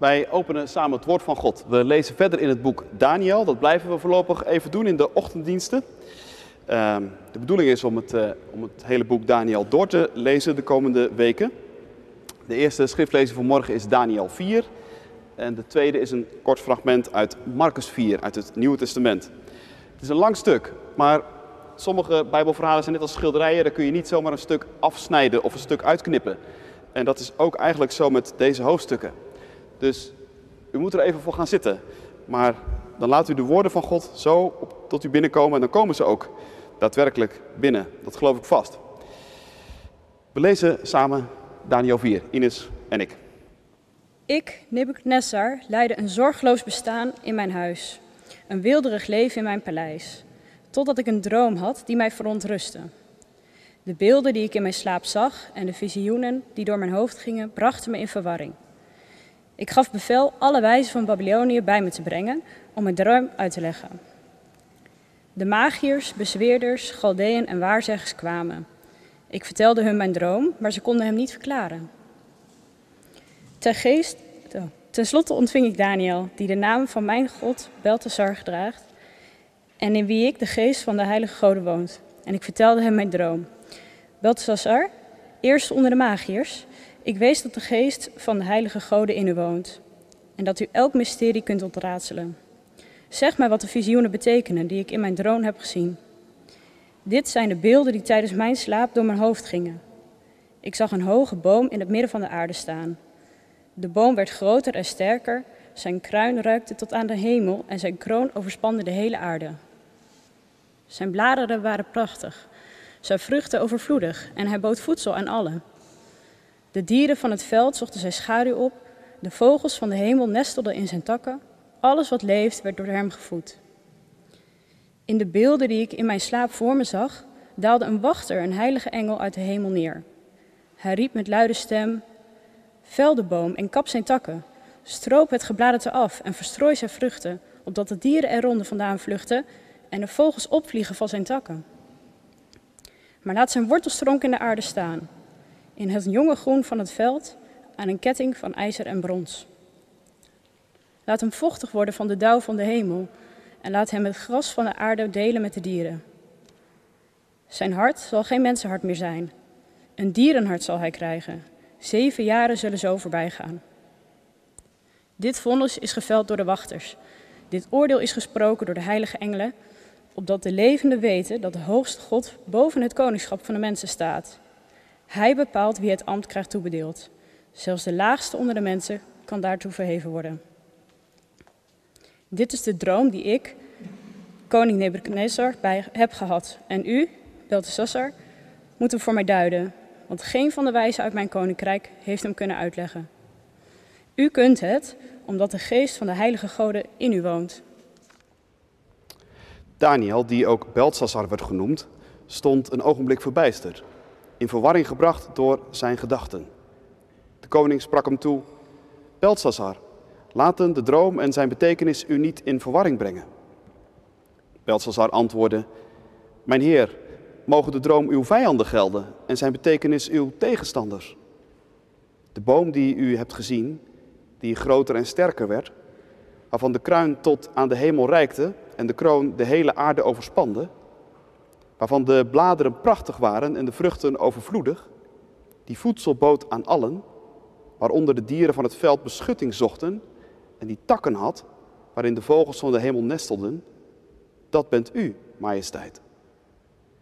Wij openen samen het woord van God. We lezen verder in het boek Daniel. Dat blijven we voorlopig even doen in de ochtenddiensten. Ehm, de bedoeling is om het, eh, om het hele boek Daniel door te lezen de komende weken. De eerste schriftlezing van morgen is Daniel 4. En de tweede is een kort fragment uit Marcus 4, uit het Nieuwe Testament. Het is een lang stuk, maar sommige Bijbelverhalen zijn net als schilderijen. Daar kun je niet zomaar een stuk afsnijden of een stuk uitknippen. En dat is ook eigenlijk zo met deze hoofdstukken. Dus u moet er even voor gaan zitten. Maar dan laat u de woorden van God zo tot u binnenkomen en dan komen ze ook daadwerkelijk binnen. Dat geloof ik vast. We lezen samen Daniel 4, Ines en ik. Ik, Nebuchadnezzar, leidde een zorgeloos bestaan in mijn huis, een wilderig leven in mijn paleis, totdat ik een droom had die mij verontrustte. De beelden die ik in mijn slaap zag en de visioenen die door mijn hoofd gingen, brachten me in verwarring. Ik gaf bevel alle wijzen van Babylonië bij me te brengen om mijn droom uit te leggen. De magiërs, bezweerders, galdeën en waarzeggers kwamen. Ik vertelde hun mijn droom, maar ze konden hem niet verklaren. Oh, ten slotte ontving ik Daniel, die de naam van mijn God Beltesar draagt en in wie ik de geest van de heilige goden woont. En ik vertelde hem mijn droom. Beltesar, eerst onder de magiërs, ik weet dat de geest van de heilige goden in u woont en dat u elk mysterie kunt ontraadselen. Zeg mij wat de visioenen betekenen die ik in mijn droom heb gezien. Dit zijn de beelden die tijdens mijn slaap door mijn hoofd gingen. Ik zag een hoge boom in het midden van de aarde staan. De boom werd groter en sterker, zijn kruin ruikte tot aan de hemel en zijn kroon overspande de hele aarde. Zijn bladeren waren prachtig, zijn vruchten overvloedig en hij bood voedsel aan allen. De dieren van het veld zochten zijn schaduw op, de vogels van de hemel nestelden in zijn takken, alles wat leeft werd door hem gevoed. In de beelden die ik in mijn slaap voor me zag, daalde een wachter, een heilige engel, uit de hemel neer. Hij riep met luide stem: Vel en kap zijn takken, stroop het gebladerte af en verstrooi zijn vruchten, opdat de dieren eronder vandaan vluchten en de vogels opvliegen van zijn takken. Maar laat zijn wortelstronk in de aarde staan in het jonge groen van het veld aan een ketting van ijzer en brons. Laat hem vochtig worden van de dauw van de hemel en laat hem het gras van de aarde delen met de dieren. Zijn hart zal geen mensenhart meer zijn. Een dierenhart zal hij krijgen. Zeven jaren zullen zo voorbij gaan. Dit vonnis is geveld door de wachters. Dit oordeel is gesproken door de heilige engelen, opdat de levenden weten dat de hoogste God boven het koningschap van de mensen staat hij bepaalt wie het ambt krijgt toebedeeld. Zelfs de laagste onder de mensen kan daartoe verheven worden. Dit is de droom die ik, koning Nebuchadnezzar, bij heb gehad. En u, Belteshazzar, moet hem voor mij duiden, want geen van de wijzen uit mijn koninkrijk heeft hem kunnen uitleggen. U kunt het, omdat de geest van de heilige goden in u woont. Daniel, die ook Belteshazzar werd genoemd, stond een ogenblik verbijsterd in verwarring gebracht door zijn gedachten. De koning sprak hem toe: Belshazzar, laten de droom en zijn betekenis u niet in verwarring brengen. Belshazzar antwoordde: Mijn heer, mogen de droom uw vijanden gelden en zijn betekenis uw tegenstanders. De boom die u hebt gezien, die groter en sterker werd, waarvan de kruin tot aan de hemel reikte en de kroon de hele aarde overspande, waarvan de bladeren prachtig waren en de vruchten overvloedig, die voedsel bood aan allen, waaronder de dieren van het veld beschutting zochten en die takken had, waarin de vogels van de hemel nestelden, dat bent u, majesteit.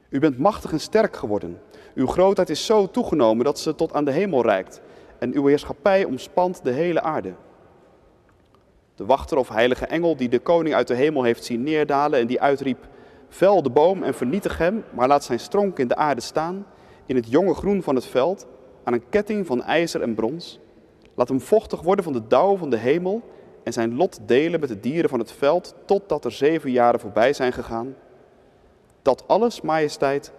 U bent machtig en sterk geworden. Uw grootheid is zo toegenomen dat ze tot aan de hemel reikt en uw heerschappij omspant de hele aarde. De wachter of heilige engel die de koning uit de hemel heeft zien neerdalen en die uitriep, Vel de boom en vernietig hem, maar laat zijn stronk in de aarde staan, in het jonge groen van het veld, aan een ketting van ijzer en brons. Laat hem vochtig worden van de dauw van de hemel en zijn lot delen met de dieren van het veld, totdat er zeven jaren voorbij zijn gegaan. Dat alles, majesteit,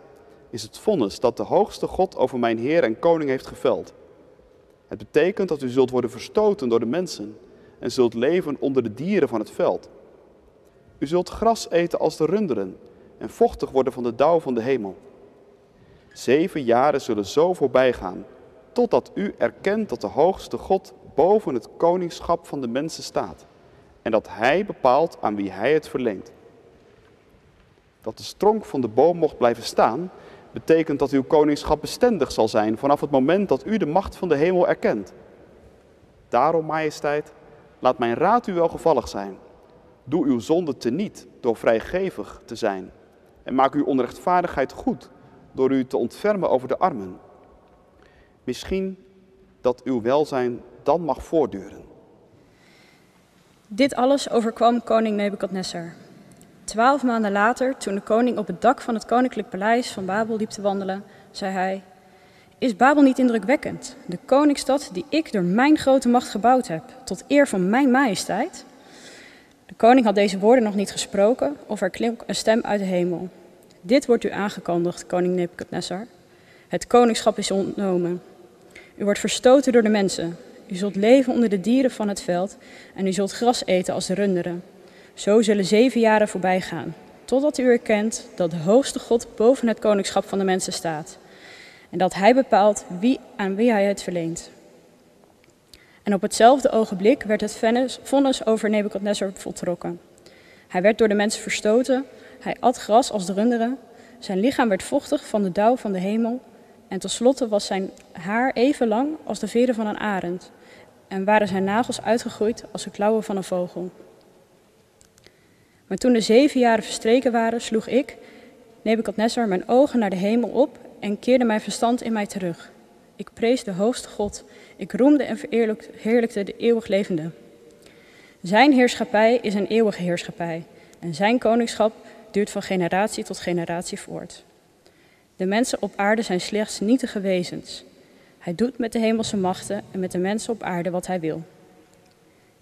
is het vonnis dat de hoogste God over mijn Heer en Koning heeft geveld. Het betekent dat u zult worden verstoten door de mensen en zult leven onder de dieren van het veld. U zult gras eten als de runderen en vochtig worden van de dauw van de hemel. Zeven jaren zullen zo voorbij gaan, totdat u erkent dat de hoogste God boven het koningschap van de mensen staat en dat hij bepaalt aan wie hij het verleent. Dat de stronk van de boom mocht blijven staan, betekent dat uw koningschap bestendig zal zijn vanaf het moment dat u de macht van de hemel erkent. Daarom, majesteit, laat mijn raad u welgevallig zijn. Doe uw zonde teniet door vrijgevig te zijn en maak uw onrechtvaardigheid goed door u te ontfermen over de armen. Misschien dat uw welzijn dan mag voortduren. Dit alles overkwam koning Nebukadnessar. Twaalf maanden later, toen de koning op het dak van het koninklijk paleis van Babel liep te wandelen, zei hij: Is Babel niet indrukwekkend, de koningsstad die ik door mijn grote macht gebouwd heb, tot eer van mijn majesteit? Koning had deze woorden nog niet gesproken, of er klonk een stem uit de hemel. Dit wordt u aangekondigd, koning Nebukadnessar. Het koningschap is ontnomen. U wordt verstoten door de mensen. U zult leven onder de dieren van het veld en u zult gras eten als de runderen. Zo zullen zeven jaren voorbij gaan, totdat u erkent dat de hoogste God boven het koningschap van de mensen staat. En dat hij bepaalt wie, aan wie hij het verleent. En op hetzelfde ogenblik werd het vonnis over Nebukadnezar voltrokken. Hij werd door de mensen verstoten, hij at gras als de runderen, zijn lichaam werd vochtig van de dauw van de hemel en tenslotte was zijn haar even lang als de veren van een arend en waren zijn nagels uitgegroeid als de klauwen van een vogel. Maar toen de zeven jaren verstreken waren, sloeg ik, Nebukadnessar, mijn ogen naar de hemel op en keerde mijn verstand in mij terug. Ik prees de hoogste God, ik roemde en verheerlijkte de eeuwig levende. Zijn heerschappij is een eeuwige heerschappij en zijn koningschap duurt van generatie tot generatie voort. De mensen op aarde zijn slechts nietige wezens. Hij doet met de hemelse machten en met de mensen op aarde wat hij wil.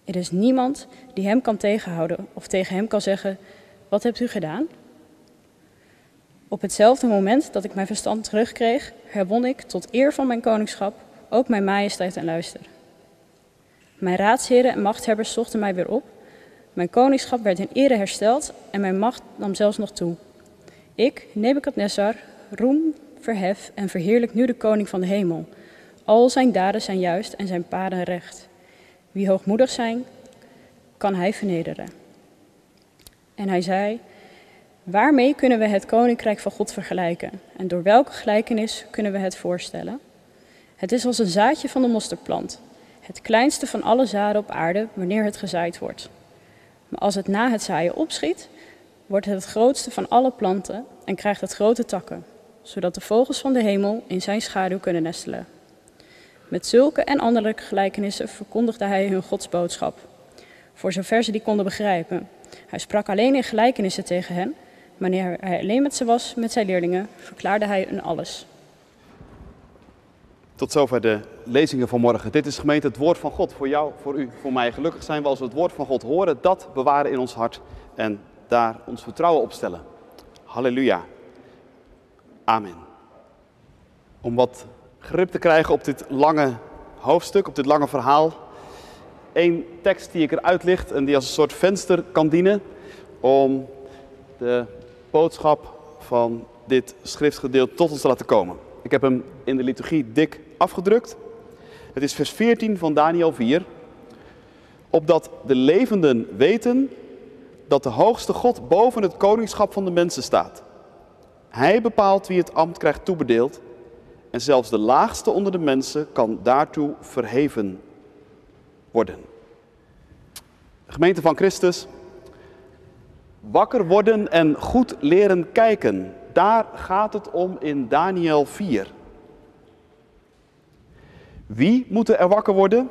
Er is niemand die hem kan tegenhouden of tegen hem kan zeggen: Wat hebt u gedaan? Op hetzelfde moment dat ik mijn verstand terugkreeg, herwon ik tot eer van mijn koningschap ook mijn majesteit en luister. Mijn raadsheren en machthebbers zochten mij weer op. Mijn koningschap werd in ere hersteld en mijn macht nam zelfs nog toe. Ik, Nebukadnessar, roem, verhef en verheerlijk nu de koning van de hemel. Al zijn daden zijn juist en zijn paden recht. Wie hoogmoedig zijn, kan hij vernederen. En hij zei: Waarmee kunnen we het koninkrijk van God vergelijken? En door welke gelijkenis kunnen we het voorstellen? Het is als een zaadje van de mosterdplant, het kleinste van alle zaden op aarde wanneer het gezaaid wordt. Maar als het na het zaaien opschiet, wordt het het grootste van alle planten en krijgt het grote takken, zodat de vogels van de hemel in zijn schaduw kunnen nestelen. Met zulke en andere gelijkenissen verkondigde hij hun godsboodschap, voor zover ze die konden begrijpen. Hij sprak alleen in gelijkenissen tegen hen. Wanneer hij alleen met ze was, met zijn leerlingen, verklaarde hij hun alles. Tot zover de lezingen van morgen. Dit is gemeente het woord van God voor jou, voor u, voor mij. Gelukkig zijn we als we het woord van God horen, dat bewaren in ons hart en daar ons vertrouwen op stellen. Halleluja. Amen. Om wat grip te krijgen op dit lange hoofdstuk, op dit lange verhaal. Eén tekst die ik eruit licht en die als een soort venster kan dienen om de boodschap van dit schriftgedeelte tot ons te laten komen. Ik heb hem in de liturgie dik afgedrukt. Het is vers 14 van Daniel 4. Opdat de levenden weten dat de hoogste God boven het koningschap van de mensen staat. Hij bepaalt wie het ambt krijgt toebedeeld en zelfs de laagste onder de mensen kan daartoe verheven worden. Gemeente van Christus, wakker worden en goed leren kijken, daar gaat het om in Daniel 4. Wie moeten er wakker worden?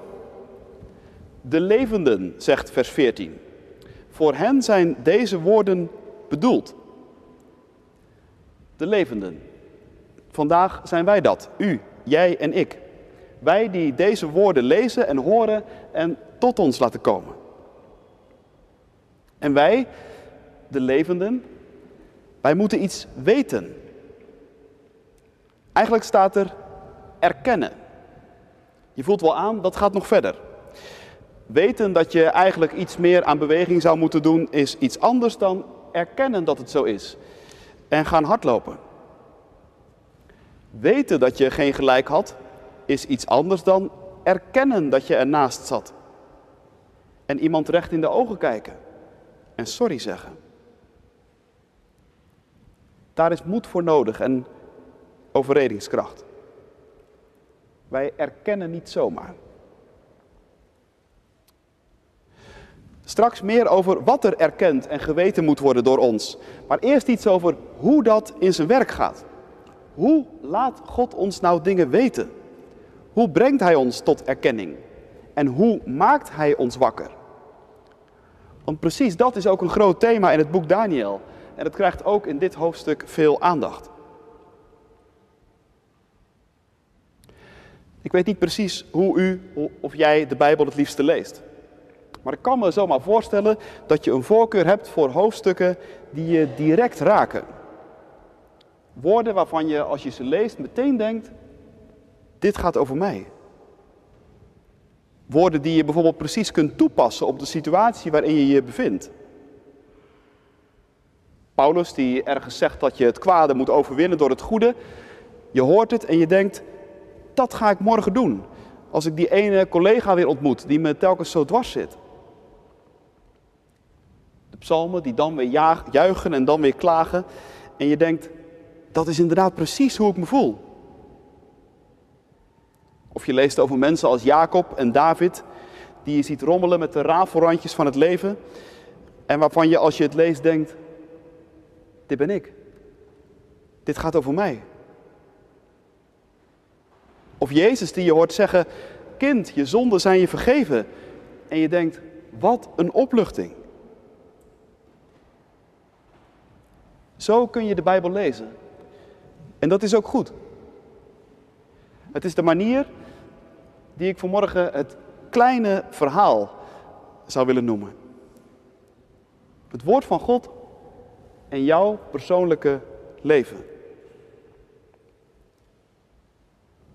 De levenden, zegt vers 14. Voor hen zijn deze woorden bedoeld. De levenden. Vandaag zijn wij dat, u, jij en ik. Wij die deze woorden lezen en horen en tot ons laten komen. En wij, de levenden, wij moeten iets weten. Eigenlijk staat er erkennen. Je voelt wel aan, dat gaat nog verder. Weten dat je eigenlijk iets meer aan beweging zou moeten doen, is iets anders dan erkennen dat het zo is. En gaan hardlopen. Weten dat je geen gelijk had, is iets anders dan erkennen dat je ernaast zat. En iemand recht in de ogen kijken en sorry zeggen. Daar is moed voor nodig en overredingskracht. Wij erkennen niet zomaar. Straks meer over wat er erkend en geweten moet worden door ons. Maar eerst iets over hoe dat in zijn werk gaat. Hoe laat God ons nou dingen weten? Hoe brengt Hij ons tot erkenning? En hoe maakt Hij ons wakker? Want precies dat is ook een groot thema in het boek Daniel. En het krijgt ook in dit hoofdstuk veel aandacht. Ik weet niet precies hoe u of jij de Bijbel het liefste leest. Maar ik kan me zomaar voorstellen dat je een voorkeur hebt voor hoofdstukken die je direct raken. Woorden waarvan je als je ze leest meteen denkt, dit gaat over mij. Woorden die je bijvoorbeeld precies kunt toepassen op de situatie waarin je je bevindt. Paulus die ergens zegt dat je het kwade moet overwinnen door het goede. Je hoort het en je denkt, dat ga ik morgen doen. Als ik die ene collega weer ontmoet die me telkens zo dwars zit. De psalmen die dan weer juichen en dan weer klagen. En je denkt, dat is inderdaad precies hoe ik me voel. Of je leest over mensen als Jacob en David, die je ziet rommelen met de rafelrandjes van het leven. En waarvan je als je het leest denkt, dit ben ik. Dit gaat over mij. Of Jezus die je hoort zeggen, kind, je zonden zijn je vergeven. En je denkt, wat een opluchting. Zo kun je de Bijbel lezen. En dat is ook goed. Het is de manier die ik vanmorgen het kleine verhaal zou willen noemen. Het woord van God en jouw persoonlijke leven.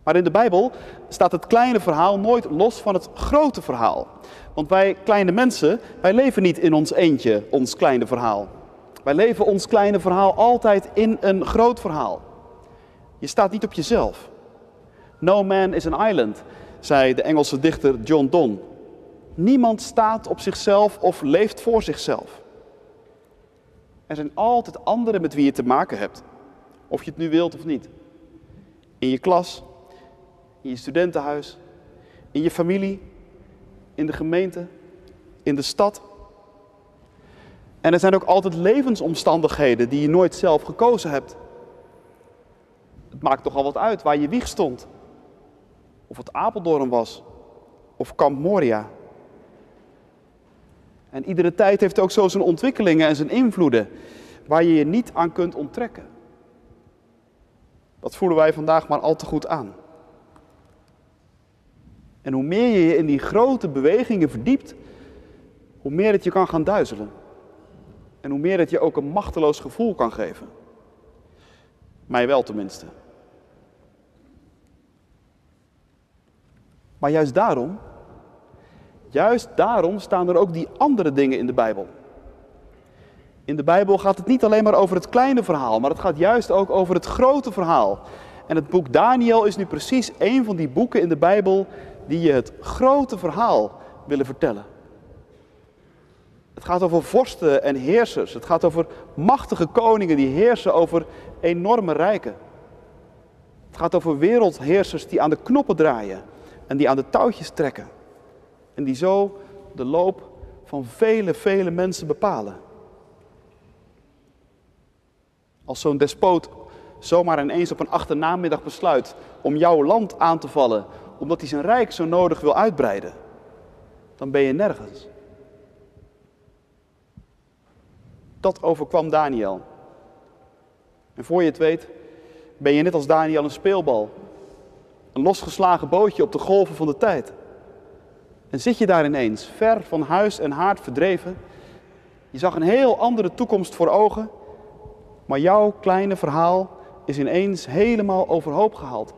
Maar in de Bijbel staat het kleine verhaal nooit los van het grote verhaal. Want wij kleine mensen, wij leven niet in ons eentje, ons kleine verhaal. Wij leven ons kleine verhaal altijd in een groot verhaal. Je staat niet op jezelf. No man is an island, zei de Engelse dichter John Donne. Niemand staat op zichzelf of leeft voor zichzelf. Er zijn altijd anderen met wie je te maken hebt, of je het nu wilt of niet. In je klas, in je studentenhuis, in je familie, in de gemeente, in de stad. En er zijn ook altijd levensomstandigheden die je nooit zelf gekozen hebt. Het maakt toch al wat uit waar je wieg stond. Of het Apeldoorn was. Of Kamp Moria. En iedere tijd heeft ook zo zijn ontwikkelingen en zijn invloeden. Waar je je niet aan kunt onttrekken. Dat voelen wij vandaag maar al te goed aan. En hoe meer je je in die grote bewegingen verdiept, hoe meer het je kan gaan duizelen. En hoe meer het je ook een machteloos gevoel kan geven. Mij wel tenminste. Maar juist daarom, juist daarom staan er ook die andere dingen in de Bijbel. In de Bijbel gaat het niet alleen maar over het kleine verhaal, maar het gaat juist ook over het grote verhaal. En het boek Daniel is nu precies een van die boeken in de Bijbel die je het grote verhaal willen vertellen. Het gaat over vorsten en heersers. Het gaat over machtige koningen die heersen over enorme rijken. Het gaat over wereldheersers die aan de knoppen draaien en die aan de touwtjes trekken. En die zo de loop van vele, vele mensen bepalen. Als zo'n despoot zomaar ineens op een achternamiddag besluit om jouw land aan te vallen, omdat hij zijn rijk zo nodig wil uitbreiden, dan ben je nergens. Dat overkwam Daniel. En voor je het weet, ben je net als Daniel een speelbal. Een losgeslagen bootje op de golven van de tijd. En zit je daar ineens, ver van huis en haard verdreven. Je zag een heel andere toekomst voor ogen. Maar jouw kleine verhaal is ineens helemaal overhoop gehaald.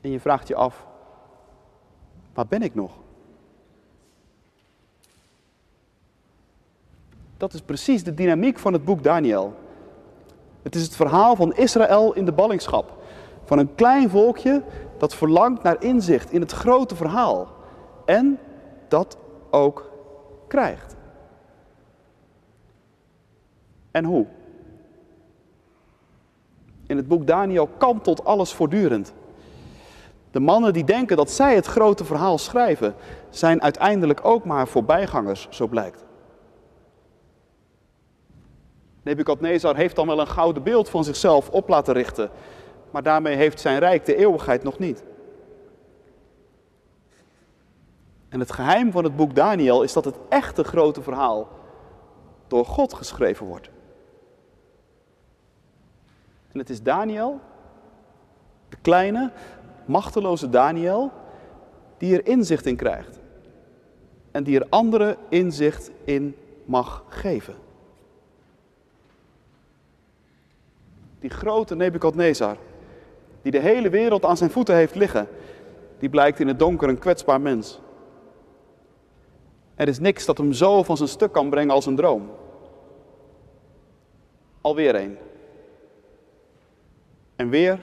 En je vraagt je af, waar ben ik nog? Dat is precies de dynamiek van het boek Daniel. Het is het verhaal van Israël in de ballingschap. Van een klein volkje dat verlangt naar inzicht in het grote verhaal en dat ook krijgt. En hoe? In het boek Daniel kantelt alles voortdurend. De mannen die denken dat zij het grote verhaal schrijven, zijn uiteindelijk ook maar voorbijgangers, zo blijkt. Nebukadnezar heeft dan wel een gouden beeld van zichzelf op laten richten, maar daarmee heeft zijn rijk de eeuwigheid nog niet. En het geheim van het boek Daniel is dat het echte grote verhaal door God geschreven wordt. En het is Daniel, de kleine, machteloze Daniel, die er inzicht in krijgt. En die er anderen inzicht in mag geven. Die grote Nebukadnezar, die de hele wereld aan zijn voeten heeft liggen, die blijkt in het donker een kwetsbaar mens. Er is niks dat hem zo van zijn stuk kan brengen als een droom. Alweer een. En weer,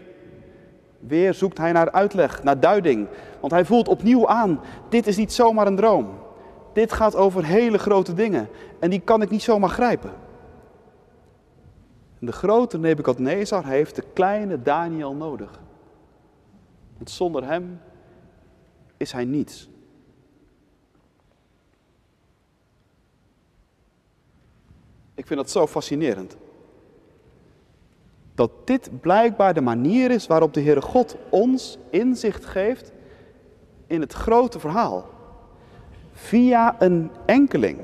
weer zoekt hij naar uitleg, naar duiding. Want hij voelt opnieuw aan, dit is niet zomaar een droom. Dit gaat over hele grote dingen en die kan ik niet zomaar grijpen. De grote Nebukadnezar heeft de kleine Daniel nodig. Want zonder hem is hij niets. Ik vind dat zo fascinerend. Dat dit blijkbaar de manier is waarop de Heere God ons inzicht geeft in het grote verhaal. Via een enkeling.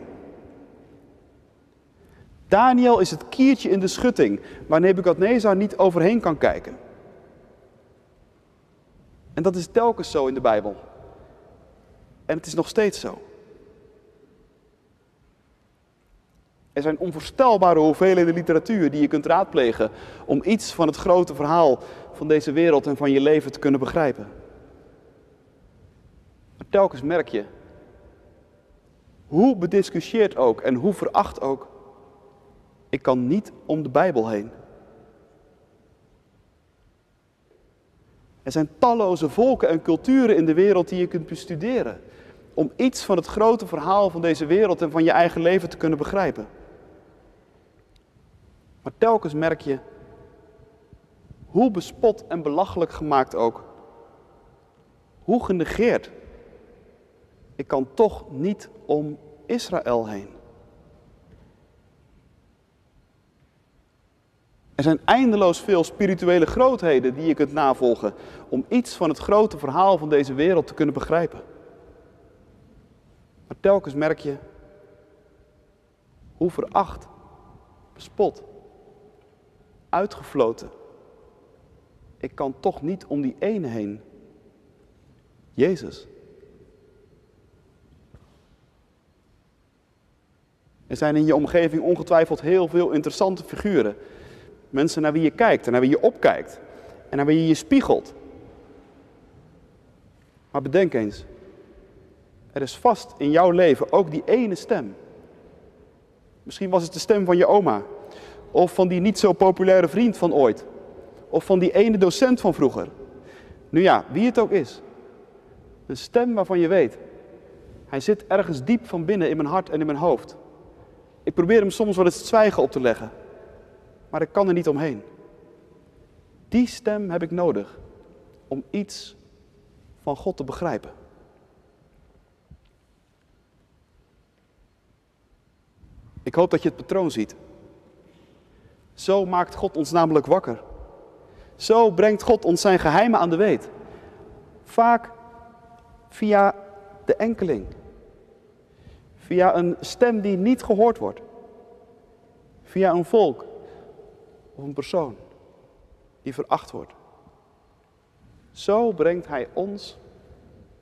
Daniel is het kiertje in de schutting waar Nebukadnezar niet overheen kan kijken. En dat is telkens zo in de Bijbel. En het is nog steeds zo. Er zijn onvoorstelbare hoeveelheden literatuur die je kunt raadplegen om iets van het grote verhaal van deze wereld en van je leven te kunnen begrijpen. Maar telkens merk je, hoe bediscussieerd ook en hoe veracht ook, ik kan niet om de Bijbel heen. Er zijn talloze volken en culturen in de wereld die je kunt bestuderen om iets van het grote verhaal van deze wereld en van je eigen leven te kunnen begrijpen. Maar telkens merk je hoe bespot en belachelijk gemaakt ook. Hoe genegeerd. Ik kan toch niet om Israël heen. Er zijn eindeloos veel spirituele grootheden die je kunt navolgen om iets van het grote verhaal van deze wereld te kunnen begrijpen. Maar telkens merk je hoe veracht, bespot uitgefloten. Ik kan toch niet om die ene heen. Jezus. Er zijn in je omgeving ongetwijfeld heel veel interessante figuren. Mensen naar wie je kijkt en naar wie je opkijkt en naar wie je je spiegelt. Maar bedenk eens, er is vast in jouw leven ook die ene stem. Misschien was het de stem van je oma, of van die niet zo populaire vriend van ooit. Of van die ene docent van vroeger. Nu ja, wie het ook is. Een stem waarvan je weet. Hij zit ergens diep van binnen in mijn hart en in mijn hoofd. Ik probeer hem soms wel eens het zwijgen op te leggen. Maar ik kan er niet omheen. Die stem heb ik nodig om iets van God te begrijpen. Ik hoop dat je het patroon ziet. Zo maakt God ons namelijk wakker. Zo brengt God ons zijn geheimen aan de weet. Vaak via de enkeling. Via een stem die niet gehoord wordt. Via een volk een persoon die veracht wordt. Zo brengt Hij ons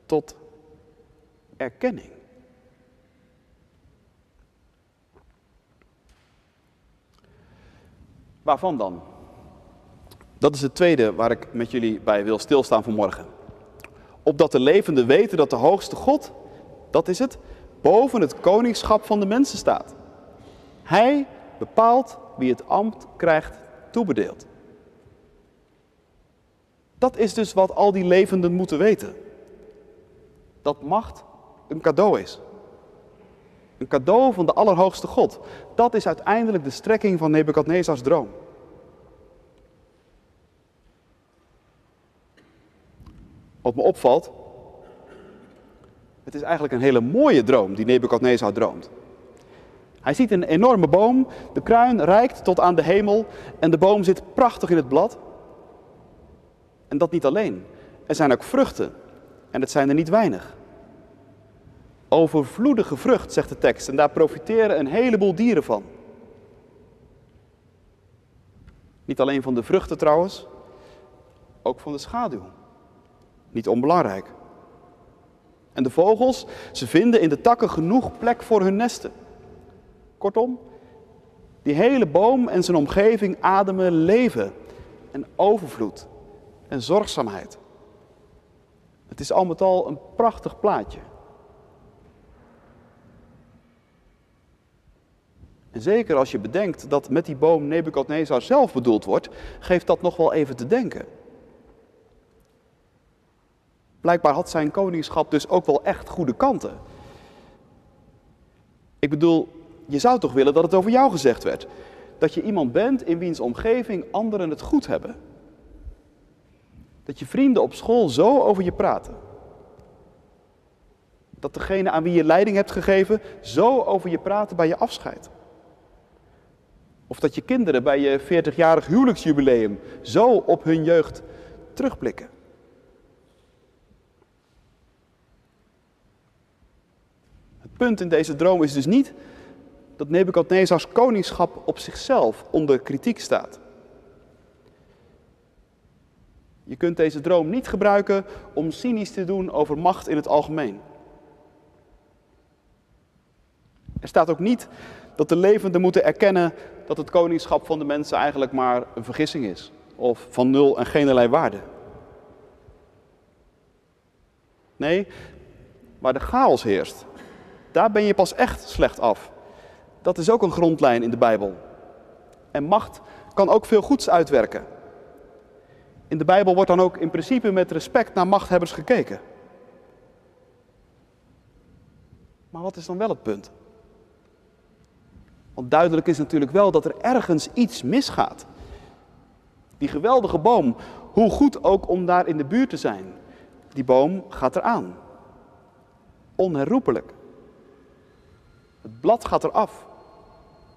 tot erkenning. Waarvan dan? Dat is het tweede waar ik met jullie bij wil stilstaan vanmorgen. Opdat de levenden weten dat de hoogste God, dat is het, boven het koningschap van de mensen staat. Hij bepaalt wie het ambt krijgt toebedeeld. Dat is dus wat al die levenden moeten weten. Dat macht een cadeau is. Een cadeau van de Allerhoogste God. Dat is uiteindelijk de strekking van Nebukadnezars droom. Wat me opvalt, het is eigenlijk een hele mooie droom die Nebukadnezar droomt. Hij ziet een enorme boom, de kruin reikt tot aan de hemel en de boom zit prachtig in het blad. En dat niet alleen. Er zijn ook vruchten en het zijn er niet weinig. Overvloedige vrucht, zegt de tekst, en daar profiteren een heleboel dieren van. Niet alleen van de vruchten trouwens, ook van de schaduw. Niet onbelangrijk. En de vogels, ze vinden in de takken genoeg plek voor hun nesten. Kortom, die hele boom en zijn omgeving ademen leven en overvloed en zorgzaamheid. Het is al met al een prachtig plaatje. En zeker als je bedenkt dat met die boom Nebukadnezar zelf bedoeld wordt, geeft dat nog wel even te denken. Blijkbaar had zijn koningschap dus ook wel echt goede kanten. Ik bedoel, je zou toch willen dat het over jou gezegd werd. Dat je iemand bent in wiens omgeving anderen het goed hebben. Dat je vrienden op school zo over je praten. Dat degene aan wie je leiding hebt gegeven zo over je praten bij je afscheid. Of dat je kinderen bij je 40-jarig huwelijksjubileum zo op hun jeugd terugblikken. Het punt in deze droom is dus niet dat Nebukadnezars koningschap op zichzelf onder kritiek staat. Je kunt deze droom niet gebruiken om cynisch te doen over macht in het algemeen. Er staat ook niet dat de levenden moeten erkennen dat het koningschap van de mensen eigenlijk maar een vergissing is. Of van nul en geen waarde. Nee, waar de chaos heerst, daar ben je pas echt slecht af. Dat is ook een grondlijn in de Bijbel. En macht kan ook veel goeds uitwerken. In de Bijbel wordt dan ook in principe met respect naar machthebbers gekeken. Maar wat is dan wel het punt? Want duidelijk is natuurlijk wel dat er ergens iets misgaat. Die geweldige boom, hoe goed ook om daar in de buurt te zijn, die boom gaat eraan. Onherroepelijk. Het blad gaat eraf.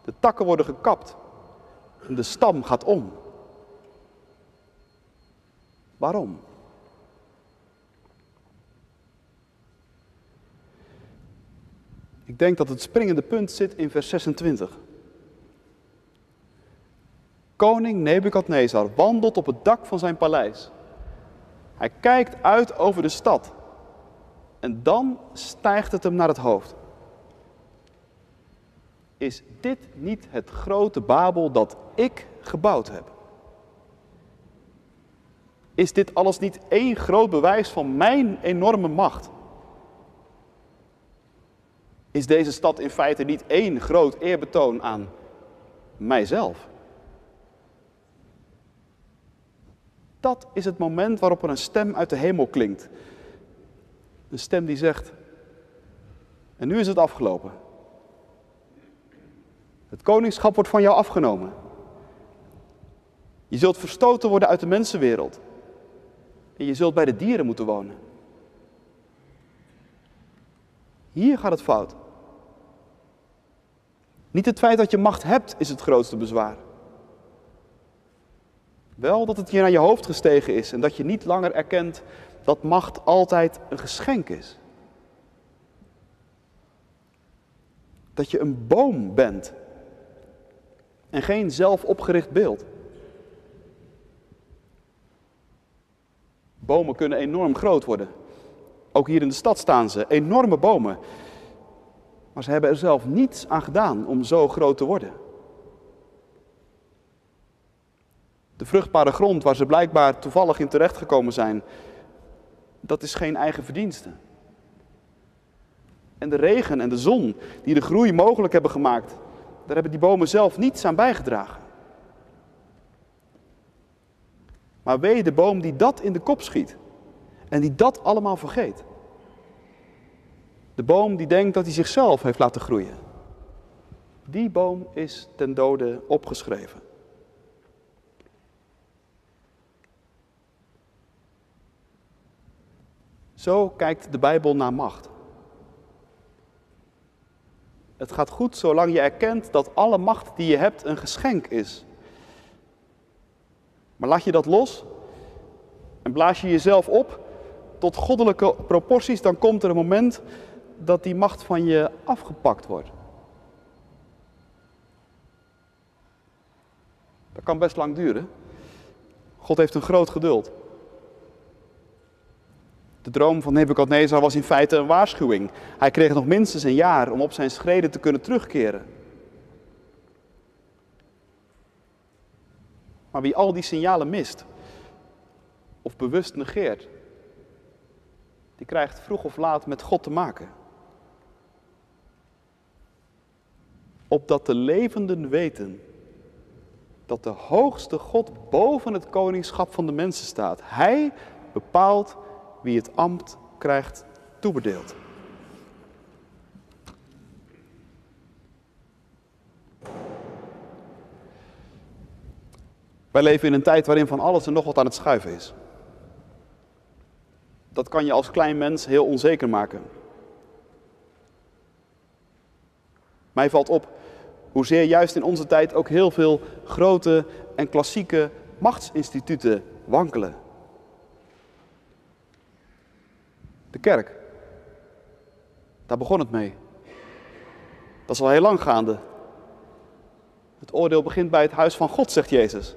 De takken worden gekapt. En de stam gaat om. Waarom? Ik denk dat het springende punt zit in vers 26. Koning Nebukadnezar wandelt op het dak van zijn paleis. Hij kijkt uit over de stad. En dan stijgt het hem naar het hoofd. Is dit niet het grote Babel dat ik gebouwd heb? Is dit alles niet één groot bewijs van mijn enorme macht? Is deze stad in feite niet één groot eerbetoon aan mijzelf? Dat is het moment waarop er een stem uit de hemel klinkt. Een stem die zegt: En nu is het afgelopen. Het koningschap wordt van jou afgenomen. Je zult verstoten worden uit de mensenwereld. En je zult bij de dieren moeten wonen. Hier gaat het fout. Niet het feit dat je macht hebt is het grootste bezwaar. Wel dat het je naar je hoofd gestegen is en dat je niet langer erkent dat macht altijd een geschenk is. Dat je een boom bent en geen zelfopgericht beeld. Bomen kunnen enorm groot worden. Ook hier in de stad staan ze, enorme bomen. Maar ze hebben er zelf niets aan gedaan om zo groot te worden. De vruchtbare grond waar ze blijkbaar toevallig in terechtgekomen zijn, dat is geen eigen verdienste. En de regen en de zon die de groei mogelijk hebben gemaakt, daar hebben die bomen zelf niets aan bijgedragen. Maar wee de boom die dat in de kop schiet en die dat allemaal vergeet. De boom die denkt dat hij zichzelf heeft laten groeien. Die boom is ten dode opgeschreven. Zo kijkt de Bijbel naar macht. Het gaat goed zolang je erkent dat alle macht die je hebt een geschenk is. Maar laat je dat los en blaas je jezelf op tot goddelijke proporties, dan komt er een moment dat die macht van je afgepakt wordt. Dat kan best lang duren. God heeft een groot geduld. De droom van Nebuchadnezzar was in feite een waarschuwing. Hij kreeg nog minstens een jaar om op zijn schreden te kunnen terugkeren. Maar wie al die signalen mist of bewust negeert, die krijgt vroeg of laat met God te maken. Opdat de levenden weten dat de hoogste God boven het koningschap van de mensen staat. Hij bepaalt wie het ambt krijgt toebedeeld. Wij leven in een tijd waarin van alles en nog wat aan het schuiven is. Dat kan je als klein mens heel onzeker maken. Mij valt op hoezeer juist in onze tijd ook heel veel grote en klassieke machtsinstituten wankelen. De kerk. Daar begon het mee. Dat is al heel lang gaande. Het oordeel begint bij het huis van God, zegt Jezus.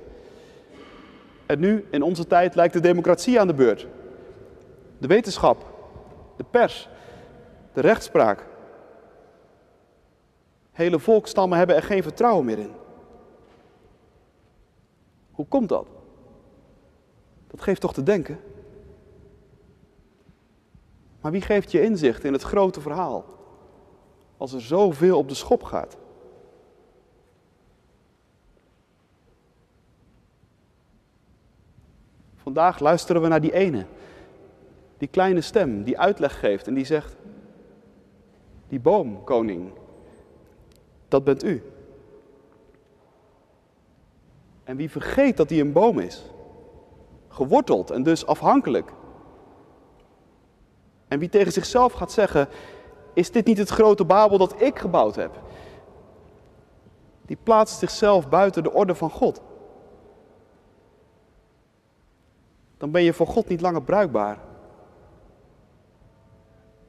En nu, in onze tijd, lijkt de democratie aan de beurt. De wetenschap, de pers, de rechtspraak. Hele volkstammen hebben er geen vertrouwen meer in. Hoe komt dat? Dat geeft toch te denken? Maar wie geeft je inzicht in het grote verhaal? Als er zoveel op de schop gaat. Vandaag luisteren we naar die ene, die kleine stem die uitleg geeft en die zegt: Die boom, koning, dat bent u. En wie vergeet dat hij een boom is, geworteld en dus afhankelijk. En wie tegen zichzelf gaat zeggen, is dit niet het grote Babel dat ik gebouwd heb? Die plaatst zichzelf buiten de orde van God. Dan ben je voor God niet langer bruikbaar.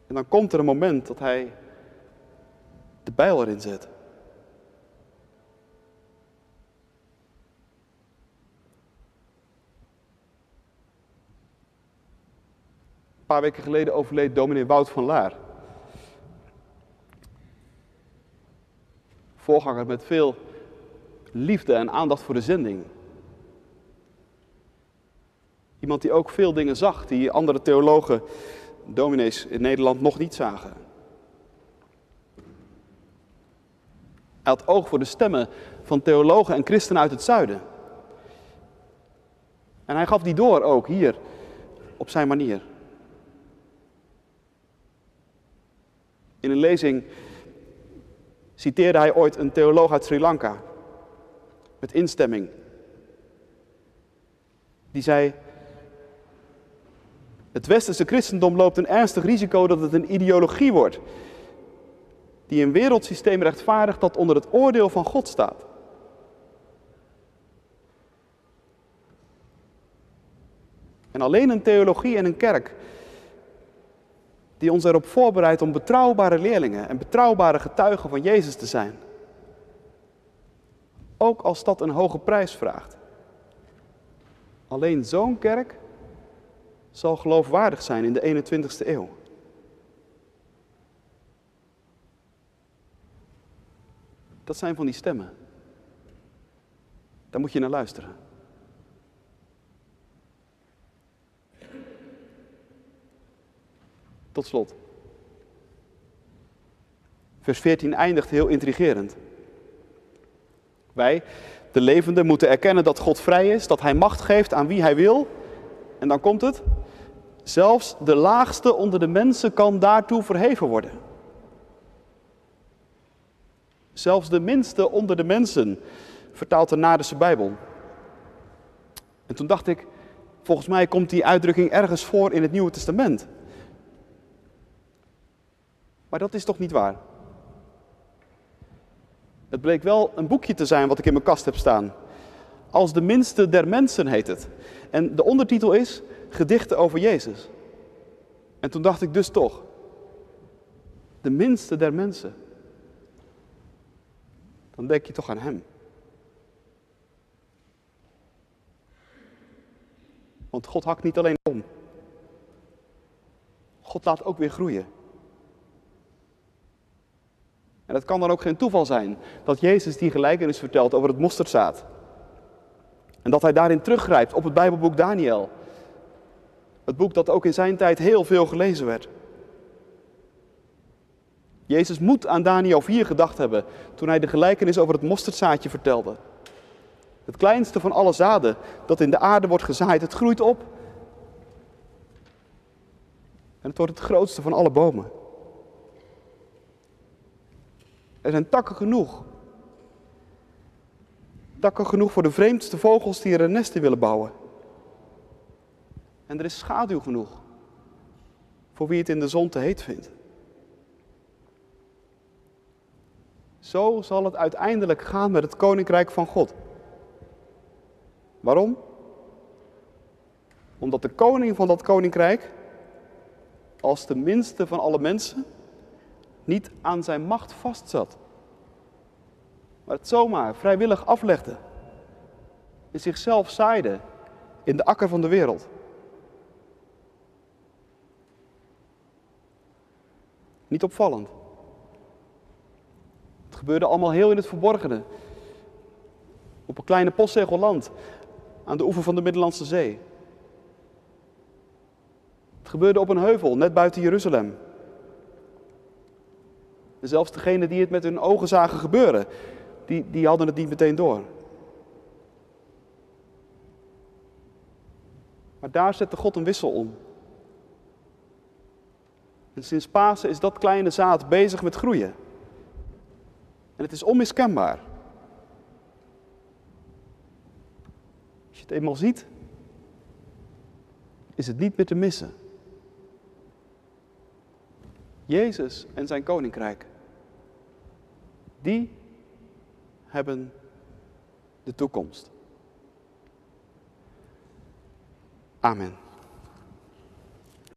En dan komt er een moment dat hij de bijl erin zet. Een paar weken geleden overleed dominee Wout van Laar. Voorganger met veel liefde en aandacht voor de zending. Iemand die ook veel dingen zag die andere theologen, dominees in Nederland nog niet zagen. Hij had oog voor de stemmen van theologen en christenen uit het zuiden. En hij gaf die door ook hier, op zijn manier. In een lezing citeerde hij ooit een theoloog uit Sri Lanka. Met instemming. Die zei: Het westerse christendom loopt een ernstig risico dat het een ideologie wordt. Die een wereldsysteem rechtvaardigt dat onder het oordeel van God staat. En alleen een theologie en een kerk die ons erop voorbereidt om betrouwbare leerlingen en betrouwbare getuigen van Jezus te zijn. Ook als dat een hoge prijs vraagt. Alleen zo'n kerk zal geloofwaardig zijn in de 21ste eeuw. Dat zijn van die stemmen. Daar moet je naar luisteren. Tot slot. Vers 14 eindigt heel intrigerend. Wij, de levenden, moeten erkennen dat God vrij is, dat Hij macht geeft aan wie Hij wil. En dan komt het. Zelfs de laagste onder de mensen kan daartoe verheven worden. Zelfs de minste onder de mensen, vertaalt de Nadense Bijbel. En toen dacht ik, volgens mij komt die uitdrukking ergens voor in het Nieuwe Testament. Maar dat is toch niet waar? Het bleek wel een boekje te zijn wat ik in mijn kast heb staan. Als de minste der mensen heet het. En de ondertitel is Gedichten over Jezus. En toen dacht ik dus toch, de minste der mensen. Dan denk je toch aan Hem. Want God hakt niet alleen om. God laat ook weer groeien. En het kan dan ook geen toeval zijn dat Jezus die gelijkenis vertelt over het mosterdzaad. En dat hij daarin teruggrijpt op het Bijbelboek Daniel. Het boek dat ook in zijn tijd heel veel gelezen werd. Jezus moet aan Daniel 4 gedacht hebben toen hij de gelijkenis over het mosterdzaadje vertelde. Het kleinste van alle zaden dat in de aarde wordt gezaaid, het groeit op. En het wordt het grootste van alle bomen. Er zijn takken genoeg. Takken genoeg voor de vreemdste vogels die er een nest in willen bouwen. En er is schaduw genoeg voor wie het in de zon te heet vindt. Zo zal het uiteindelijk gaan met het koninkrijk van God. Waarom? Omdat de koning van dat koninkrijk, als de minste van alle mensen, niet aan zijn macht vastzat. Maar het zomaar vrijwillig aflegde. En zichzelf zaaide in de akker van de wereld. Niet opvallend. Het gebeurde allemaal heel in het verborgene. Op een kleine postzegelland aan de oever van de Middellandse Zee. Het gebeurde op een heuvel net buiten Jeruzalem. Zelfs degenen die het met hun ogen zagen gebeuren, die, die hadden het niet meteen door. Maar daar zette God een wissel om. En sinds Pasen is dat kleine zaad bezig met groeien. En het is onmiskenbaar. Als je het eenmaal ziet, is het niet meer te missen. Jezus en zijn koninkrijk, die hebben de toekomst. Amen.